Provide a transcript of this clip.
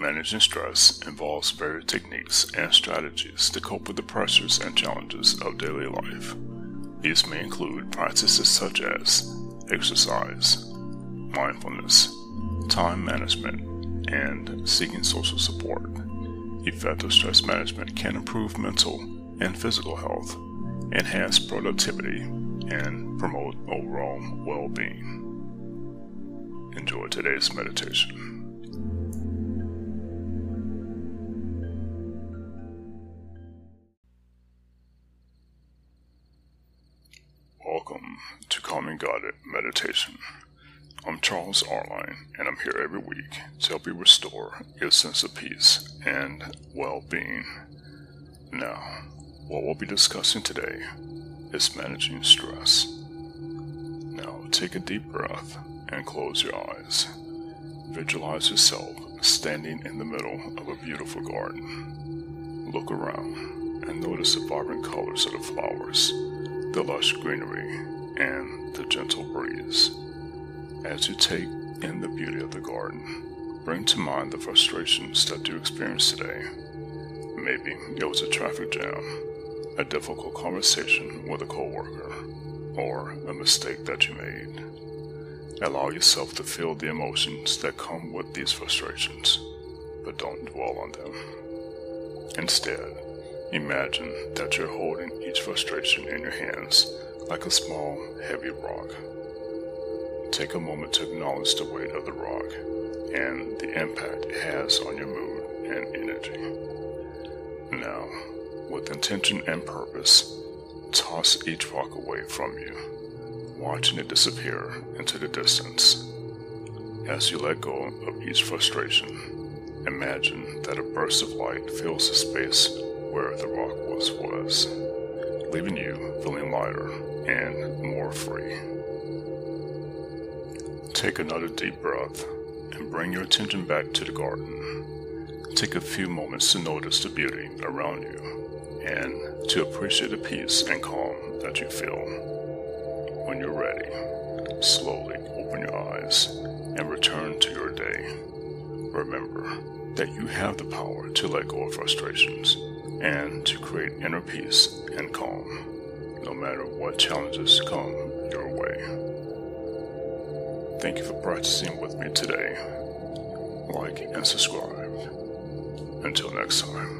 Managing stress involves various techniques and strategies to cope with the pressures and challenges of daily life. These may include practices such as exercise, mindfulness, time management, and seeking social support. Effective stress management can improve mental and physical health, enhance productivity, and promote overall well being. Enjoy today's meditation. Calming Guided Meditation. I'm Charles Arline, and I'm here every week to help you restore your sense of peace and well being. Now, what we'll be discussing today is managing stress. Now, take a deep breath and close your eyes. Visualize yourself standing in the middle of a beautiful garden. Look around and notice the vibrant colors of the flowers the lush greenery, and the gentle breeze. As you take in the beauty of the garden, bring to mind the frustrations that you experienced today. Maybe it was a traffic jam, a difficult conversation with a coworker, or a mistake that you made. Allow yourself to feel the emotions that come with these frustrations, but don't dwell on them. Instead, Imagine that you're holding each frustration in your hands like a small, heavy rock. Take a moment to acknowledge the weight of the rock and the impact it has on your mood and energy. Now, with intention and purpose, toss each rock away from you, watching it disappear into the distance. As you let go of each frustration, imagine that a burst of light fills the space where the rock was was, leaving you feeling lighter and more free. Take another deep breath and bring your attention back to the garden. Take a few moments to notice the beauty around you and to appreciate the peace and calm that you feel. When you're ready, slowly open your eyes and return to your day. Remember that you have the power to let go of frustrations and to create inner peace and calm, no matter what challenges come your way. Thank you for practicing with me today. Like and subscribe. Until next time.